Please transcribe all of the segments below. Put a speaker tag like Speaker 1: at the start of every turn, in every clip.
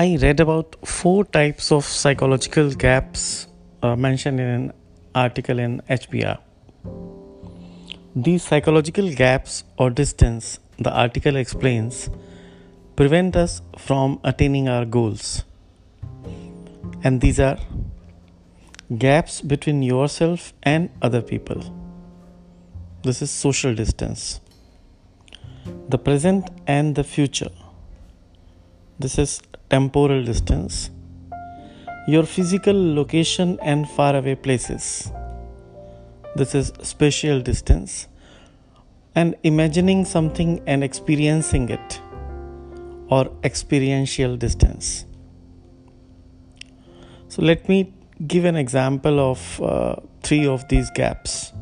Speaker 1: I read about four types of psychological gaps uh, mentioned in an article in HBR. These psychological gaps or distance, the article explains, prevent us from attaining our goals. And these are gaps between yourself and other people. This is social distance. The present and the future. This is temporal distance. Your physical location and faraway places. This is spatial distance. And imagining something and experiencing it, or experiential distance. So, let me give an example of uh, three of these gaps.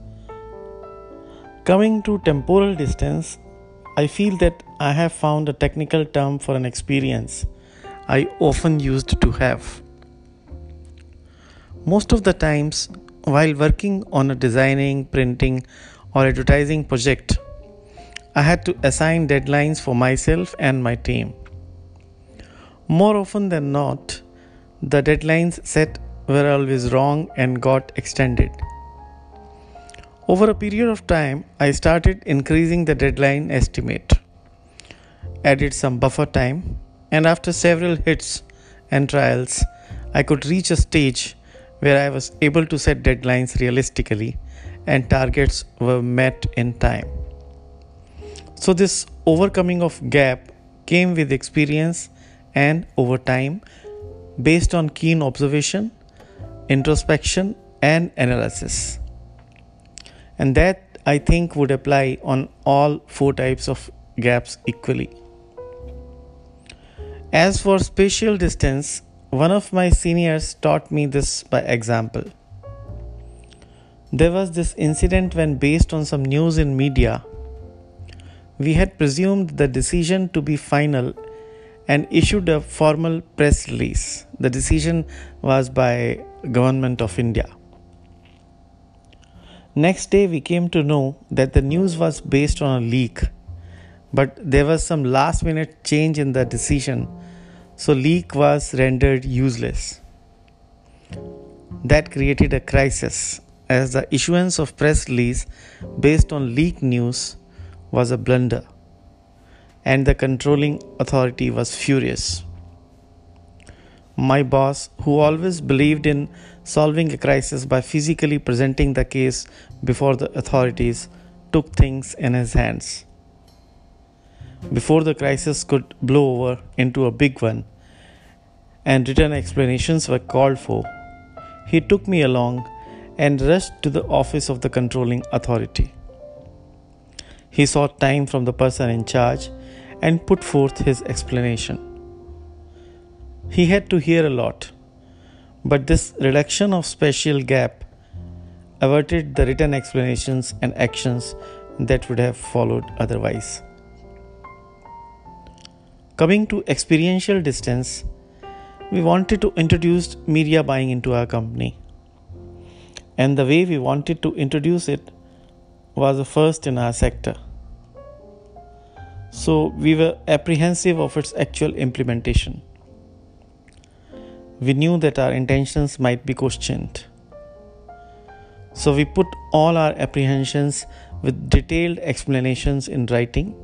Speaker 1: Coming to temporal distance, I feel that I have found a technical term for an experience I often used to have. Most of the times, while working on a designing, printing, or advertising project, I had to assign deadlines for myself and my team. More often than not, the deadlines set were always wrong and got extended. Over a period of time, I started increasing the deadline estimate, added some buffer time, and after several hits and trials, I could reach a stage where I was able to set deadlines realistically and targets were met in time. So, this overcoming of gap came with experience and over time based on keen observation introspection, and analysis. And that I think would apply on all four types of gaps equally. As for spatial distance, one of my seniors taught me this by example. There was this incident when, based on some news in media, we had presumed the decision to be final and issued a formal press release. The decision was by government of India. Next day we came to know that the news was based on a leak but there was some last minute change in the decision so leak was rendered useless. That created a crisis as the issuance of press release based on leak news was a blunder and the controlling authority was furious. My boss, who always believed in solving a crisis by physically presenting the case before the authorities, took things in his hands. Before the crisis could blow over into a big one and written explanations were called for, he took me along and rushed to the office of the controlling authority. He sought time from the person in charge and put forth his explanation. He had to hear a lot, but this reduction of spatial gap averted the written explanations and actions that would have followed otherwise. Coming to experiential distance, we wanted to introduce media buying into our company. And the way we wanted to introduce it was the first in our sector. So we were apprehensive of its actual implementation. We knew that our intentions might be questioned. So we put all our apprehensions with detailed explanations in writing,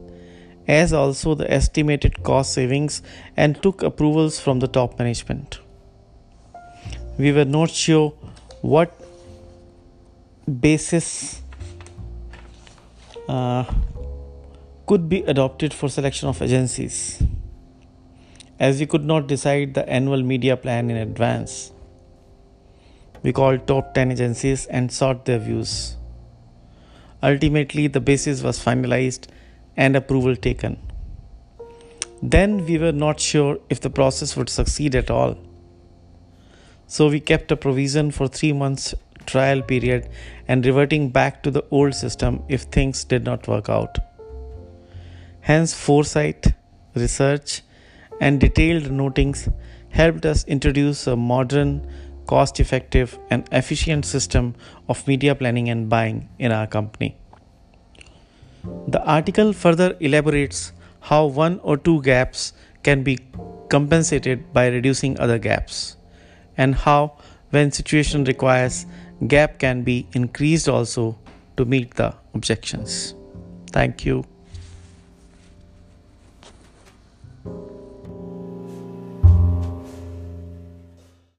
Speaker 1: as also the estimated cost savings, and took approvals from the top management. We were not sure what basis uh, could be adopted for selection of agencies as we could not decide the annual media plan in advance. We called top 10 agencies and sought their views. Ultimately, the basis was finalized and approval taken. Then we were not sure if the process would succeed at all. So we kept a provision for 3 months trial period and reverting back to the old system if things did not work out. Hence, foresight, research, and detailed notings helped us introduce a modern, cost effective, and efficient system of media planning and buying in our company. The article further elaborates how one or two gaps can be compensated by reducing other gaps, and how, when situation requires, gap can be increased also to meet the objections. Thank you.